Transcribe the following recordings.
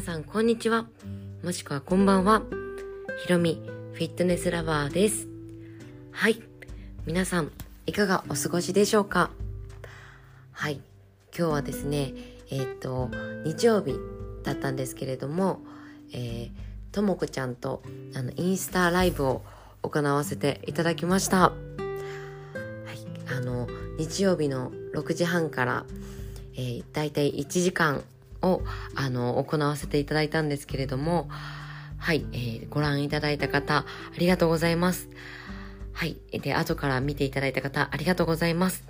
皆さんこんにちは。もしくはこんばんは。ひろみ、フィットネスラバーです。はい。皆さん、いかがお過ごしでしょうか？はい。今日はですね、えっ、と、日曜日だったんですけれども、えー、ともこちゃんと、あの、インスタライブを行わせていただきました。はい。あの、日曜日の6時半から、えー、だいたい1時間を、あの、行わせていただいたんですけれども、はい、えー、ご覧いただいた方、ありがとうございます。はい。で、後から見ていただいた方、ありがとうございます。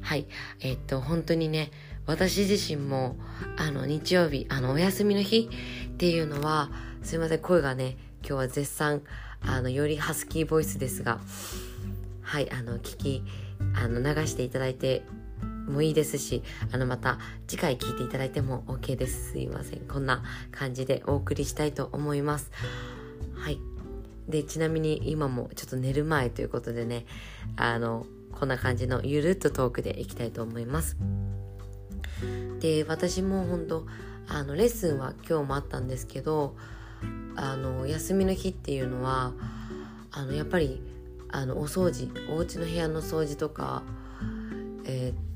はい。えー、っと、本当にね、私自身も、あの、日曜日、あの、お休みの日っていうのは、すいません、声がね、今日は絶賛、あの、よりハスキーボイスですが、はい、あの、聞き、あの、流していただいてもいいですし、あの、また次回聞いていただいても OK です。すいません。こんな感じでお送りしたいと思います。はい。で、ちなみに今もちょっと寝る前ということでね、あの、こんな感じのゆるっとトークでいきたいと思います。で、私も本当あの、レッスンは今日もあったんですけど、あの、休みの日っていうのは、あの、やっぱり、あの、お掃除、お家の部屋の掃除とか、えー、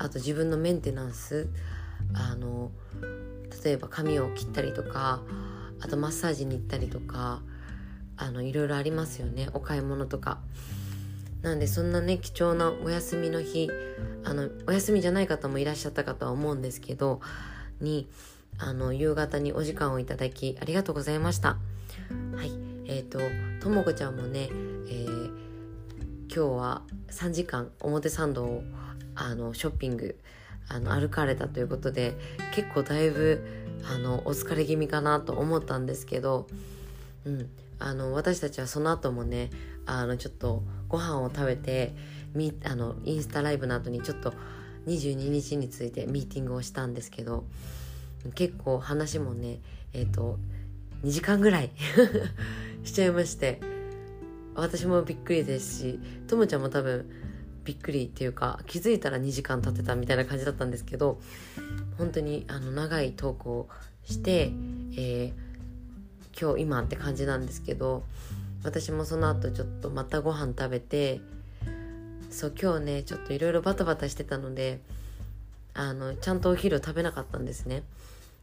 あと自分のメンテナンス。あの例えば髪を切ったりとかあとマッサージに行ったりとかあのいろいろありますよね。お買い物とか。なんでそんなね貴重なお休みの日あのお休みじゃない方もいらっしゃったかとは思うんですけどにあの夕方にお時間をいただきありがとうございました。はい。え、ー、とともこちゃんもね、えー、今日は3時間表参道をあのショッピングあの歩かれたということで結構だいぶあのお疲れ気味かなと思ったんですけど、うん、あの私たちはその後もねあのちょっとご飯を食べてみあのインスタライブの後にちょっと22日についてミーティングをしたんですけど結構話もねえっ、ー、と2時間ぐらい しちゃいまして私もびっくりですしともちゃんも多分びっくりっていうか気づいたら2時間経ってたみたいな感じだったんですけど本当にあの長いトークをして、えー、今日今って感じなんですけど私もその後ちょっとまたご飯食べてそう今日ねちょっといろいろバタバタしてたのであのちゃんとお昼食べなかったんですね。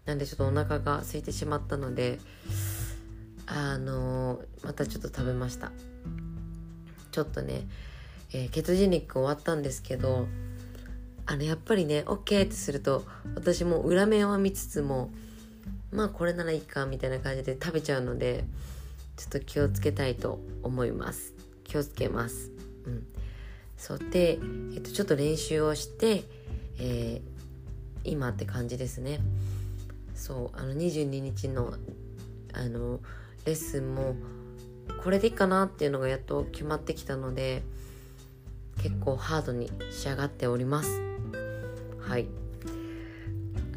なんでちょっとお腹が空いてしまったのであのまたちょっと食べました。ちょっとねえー、ケトジェニック終わったんですけどあのやっぱりね OK ってすると私も裏面は見つつもまあこれならいいかみたいな感じで食べちゃうのでちょっと気をつけたいと思います。気をつけます。うん。そうで、えっと、ちょっと練習をして、えー、今って感じですね。そうあの22日のあのレッスンもこれでいいかなっていうのがやっと決まってきたので結構ハードに仕上がっております。はい。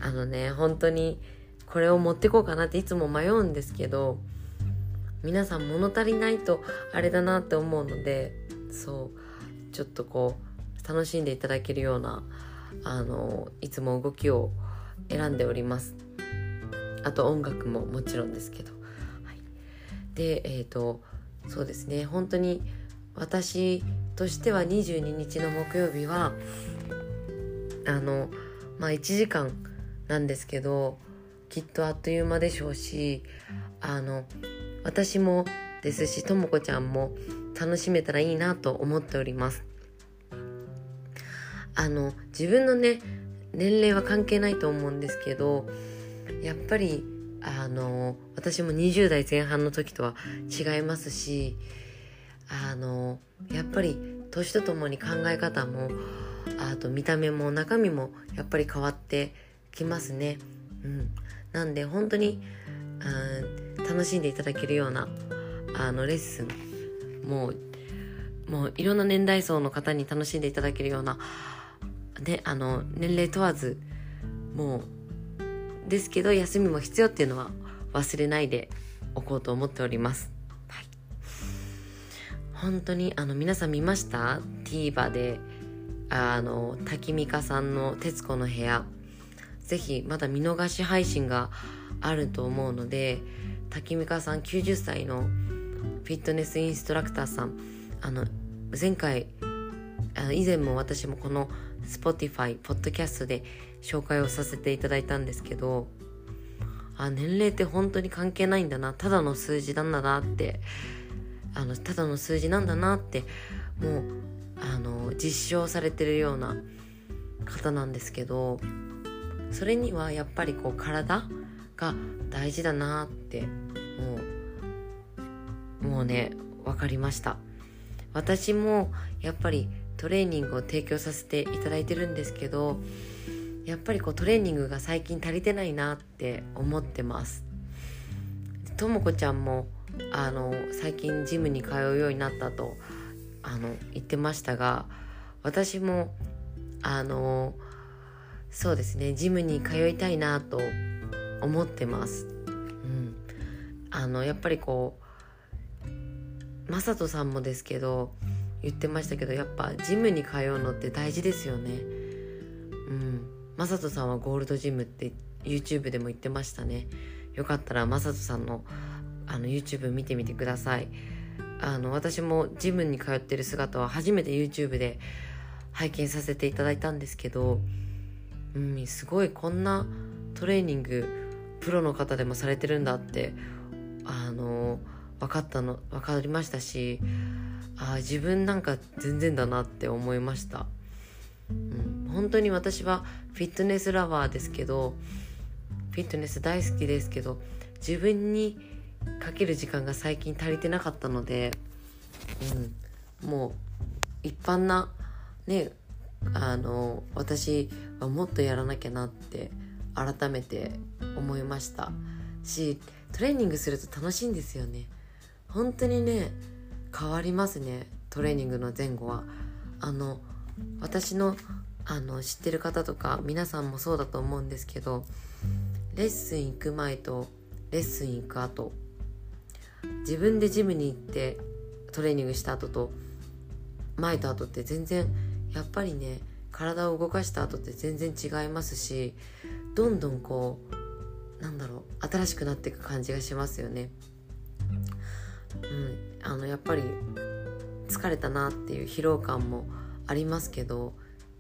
あのね本当にこれを持ってこうかなっていつも迷うんですけど皆さん物足りないとあれだなって思うのでそうちょっとこう楽しんでいただけるようなあのいつも動きを選んでおります。あと音楽ももちろんですけど、はい、でえっ、ー、とそうですね。本当に私としては22日の木曜日はあのまあ1時間なんですけどきっとあっという間でしょうしあの私もですしともこちゃんも楽しめたらいいなと思っております。あの自分のね年齢は関係ないと思うんですけどやっぱりあの私も20代前半の時とは違いますしあのやっぱり年とともに考え方もあと見た目も中身もやっぱり変わってきますね。うん、なんで本当に楽しんでいただけるようなあのレッスンもうもういろんな年代層の方に楽しんでいただけるような、ね、あの年齢問わずもうですけど休みも必要っていうのは忘れないでおこうと思っております。本当にあの皆さん見ました ?TVer であの滝美香さんの『徹子の部屋』ぜひまだ見逃し配信があると思うので滝美香さん90歳のフィットネスインストラクターさん。あの前回あの以前も私もこの Spotify ポッドキャストで紹介をさせていただいたんですけどあ年齢って本当に関係ないんだな。ただの数字なんだなってあのただの数字なんだなってもうあの実証されてるような方なんですけどそれにはやっぱりこう体が大事だなってもうもうね分かりました。私もやっぱりトレーニングを提供させていただいてるんですけどやっぱりこうトレーニングが最近足りてないなって思ってます。ともこちゃんもあの最近ジムに通うようになったとあの言ってましたが私もあのそうですねジムに通いたいなと思ってます。うん、あのやっぱりこう雅人さんもですけど言ってましたけどやっぱジムに通うのって大事ですよね。うん、雅人さんはゴールドジムって YouTube でも言ってましたね。よかったら雅人さんのあの YouTube 見てみてください。あの私もジムに通ってる姿は初めて YouTube で拝見させていただいたんですけど、うん、すごいこんなトレーニングプロの方でもされてるんだってあの分かったの分かりましたしあ自分なんか全然だなって思いました、うん、本当に私はフィットネスラバーですけどフィットネス大好きですけど自分にかける時間が最近足りてなかったので、うん、もう一般なねあの私はもっとやらなきゃなって改めて思いました。しトレーニングすると楽しいんですよね。本当にね変わりますねトレーニングの前後は。あの私のあの知ってる方とか皆さんもそうだと思うんですけどレッスン行く前とレッスン行く後自分でジムに行ってトレーニングした後と前と後って全然やっぱりね体を動かした後って全然違いますしどんどんこうなんだろう新しくなっていく感じがしますよね。うん、あのやっぱり疲れたなっていう疲労感もありますけど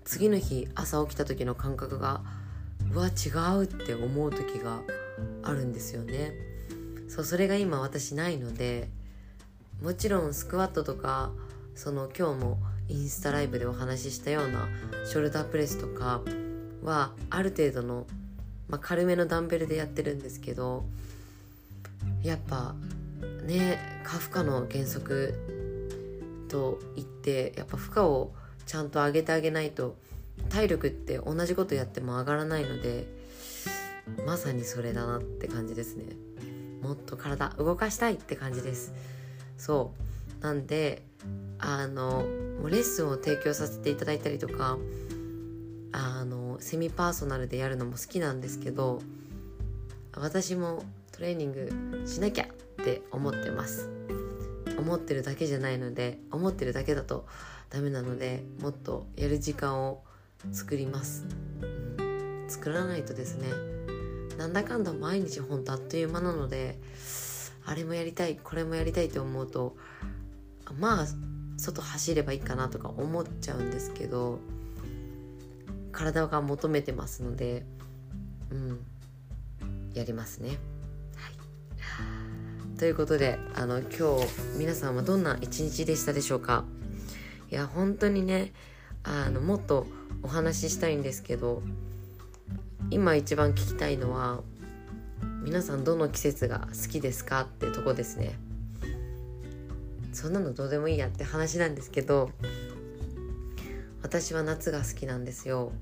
次の日朝起きた時の感覚がうわ違うって思う時があるんですよね。そうそれが今私ないのでもちろんスクワットとかその今日もインスタライブでお話ししたようなショルダープレスとかはある程度の、まあ、軽めのダンベルでやってるんですけどやっぱね過負荷の原則と言ってやっぱ負荷をちゃんと上げてあげないと体力って同じことやっても上がらないのでまさにそれだなって感じですね。もっと体動かしたいって感じです。そう。なんであのもうレッスンを提供させていただいたりとかあのセミパーソナルでやるのも好きなんですけど私もトレーニングしなきゃって思ってます。思ってるだけじゃないので思ってるだけだとダメなのでもっとやる時間を作ります、うん、作らないとですねなんだかんだ毎日ほんとあっという間なのであれもやりたいこれもやりたいと思うとまあ外走ればいいかなとか思っちゃうんですけど体が求めてますのでうんやりますね。はい、ということであの今日皆さんはどんな一日でしたでしょうか？いや本当にねあのもっとお話ししたいんですけど今一番聞きたいのは皆さんどの季節が好きですかってとこですね。そんなのどうでもいいやって話なんですけど私は夏が好きなんですよ、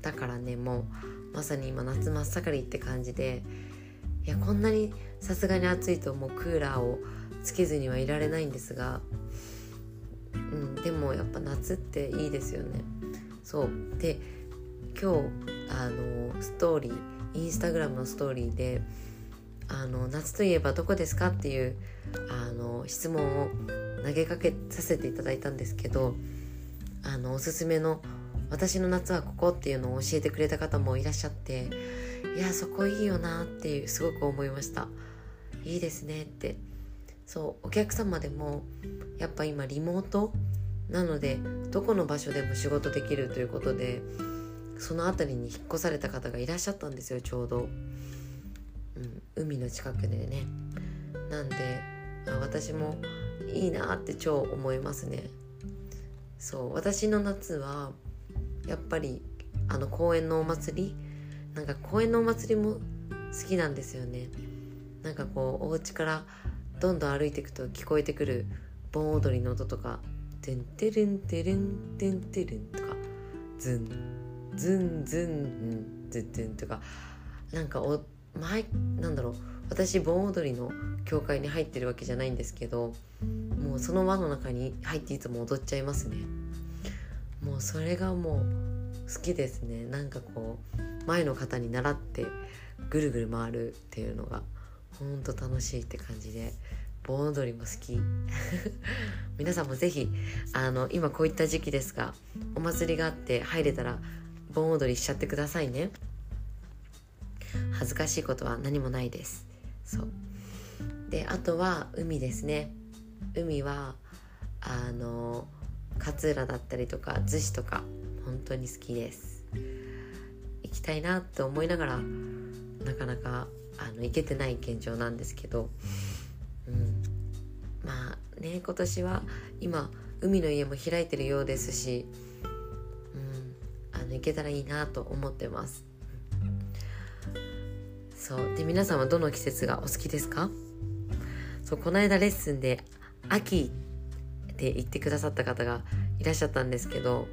だからねもうまさに今夏真っ盛りって感じでいやこんなにさすがに暑いともうクーラーをつけずにはいられないんですが、うん、でもやっぱ夏っていいですよね。そう。で今日あのストーリーインスタグラムのストーリーであの夏といえばどこですかっていうあの質問を投げかけさせていただいたんですけどあのおすすめの私の夏はここっていうのを教えてくれた方もいらっしゃっていやそこいいよなっていうすごく思いました。いいですねって。そうお客様でもやっぱ今リモートなのでどこの場所でも仕事できるということでその辺りに引っ越された方がいらっしゃったんですよちょうど、うん、海の近くでね。なんであ私もいいなって超思いますね。そう私の夏はやっぱりあの公園のお祭りなんか公園のお祭りも好きなんですよね。なんかこうお家からどんどん歩いていくと聞こえてくる盆踊りの音とか「てんてるんてるんてんてるん」とか「ズン。ズンズンズンズン」とかなんかお前なんだろう私盆踊りの教会に入ってるわけじゃないんですけどもうその輪の中に入っていつも踊っちゃいますね。もうそれがもう好きですね。なんかこう前の方に習ってぐるぐる回るっていうのがほんと楽しいって感じで盆踊りも好き。皆さんも是非あの今こういった時期ですがお祭りがあって入れたら盆踊りしちゃってくださいね。恥ずかしいことは何もないです。そう。であとは海ですね。海はあの勝浦だったりとか逗子とか本当に好きです。行きたいなって思いながらなかなかあの行けてない現状なんですけど、うん、まあね今年は今海の家も開いてるようですし、うん、の行けたらいいなと思ってます。そう。で皆さんはどの季節がお好きですか？そうこの間レッスンで秋って言ってくださった方がいらっしゃったんですけど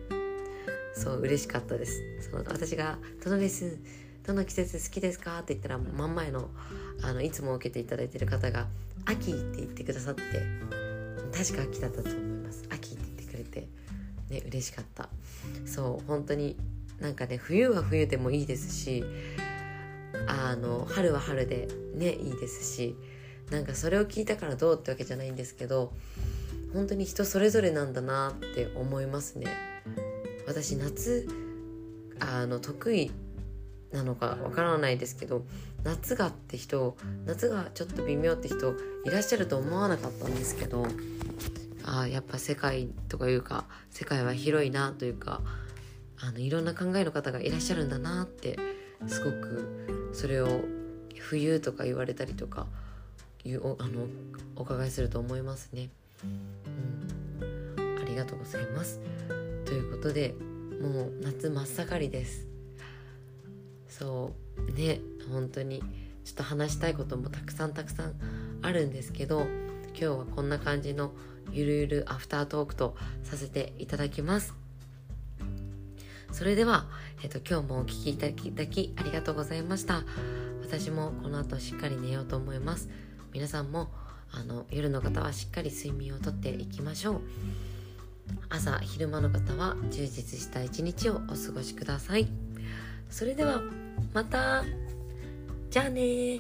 そう嬉しかったです。その私が「どのレッスンどの季節好きですか?」って言ったら真ん前のあのいつも受けていただいてる方が「秋」って言ってくださって確か秋だったと思います。秋って言ってくれてね嬉しかった。そう本当になんかね冬は冬でもいいですしあの春は春でねいいですしなんかそれを聞いたからどうってわけじゃないんですけど本当に人それぞれなんだなって思いますね。私夏あの得意なのかわからないですけど夏がって人夏がちょっと微妙って人いらっしゃると思わなかったんですけどあやっぱ世界とかいうか世界は広いなというかあのいろんな考えの方がいらっしゃるんだなってすごくそれを冬とか言われたりとかいうおあのお伺いすると思いますね。うん、ありがとうございます。ということでもう夏真っ盛りです。そうね本当にちょっと話したいこともたくさんたくさんあるんですけど今日はこんな感じのゆるゆるアフタートークとさせていただきます。それでは、えっと、今日もお聴きいただきありがとうございました。私もこの後しっかり寝ようと思います。皆さんもあの夜の方はしっかり睡眠をとっていきましょう朝昼間の方は充実した一日をお過ごしくださいそれではまたじゃあね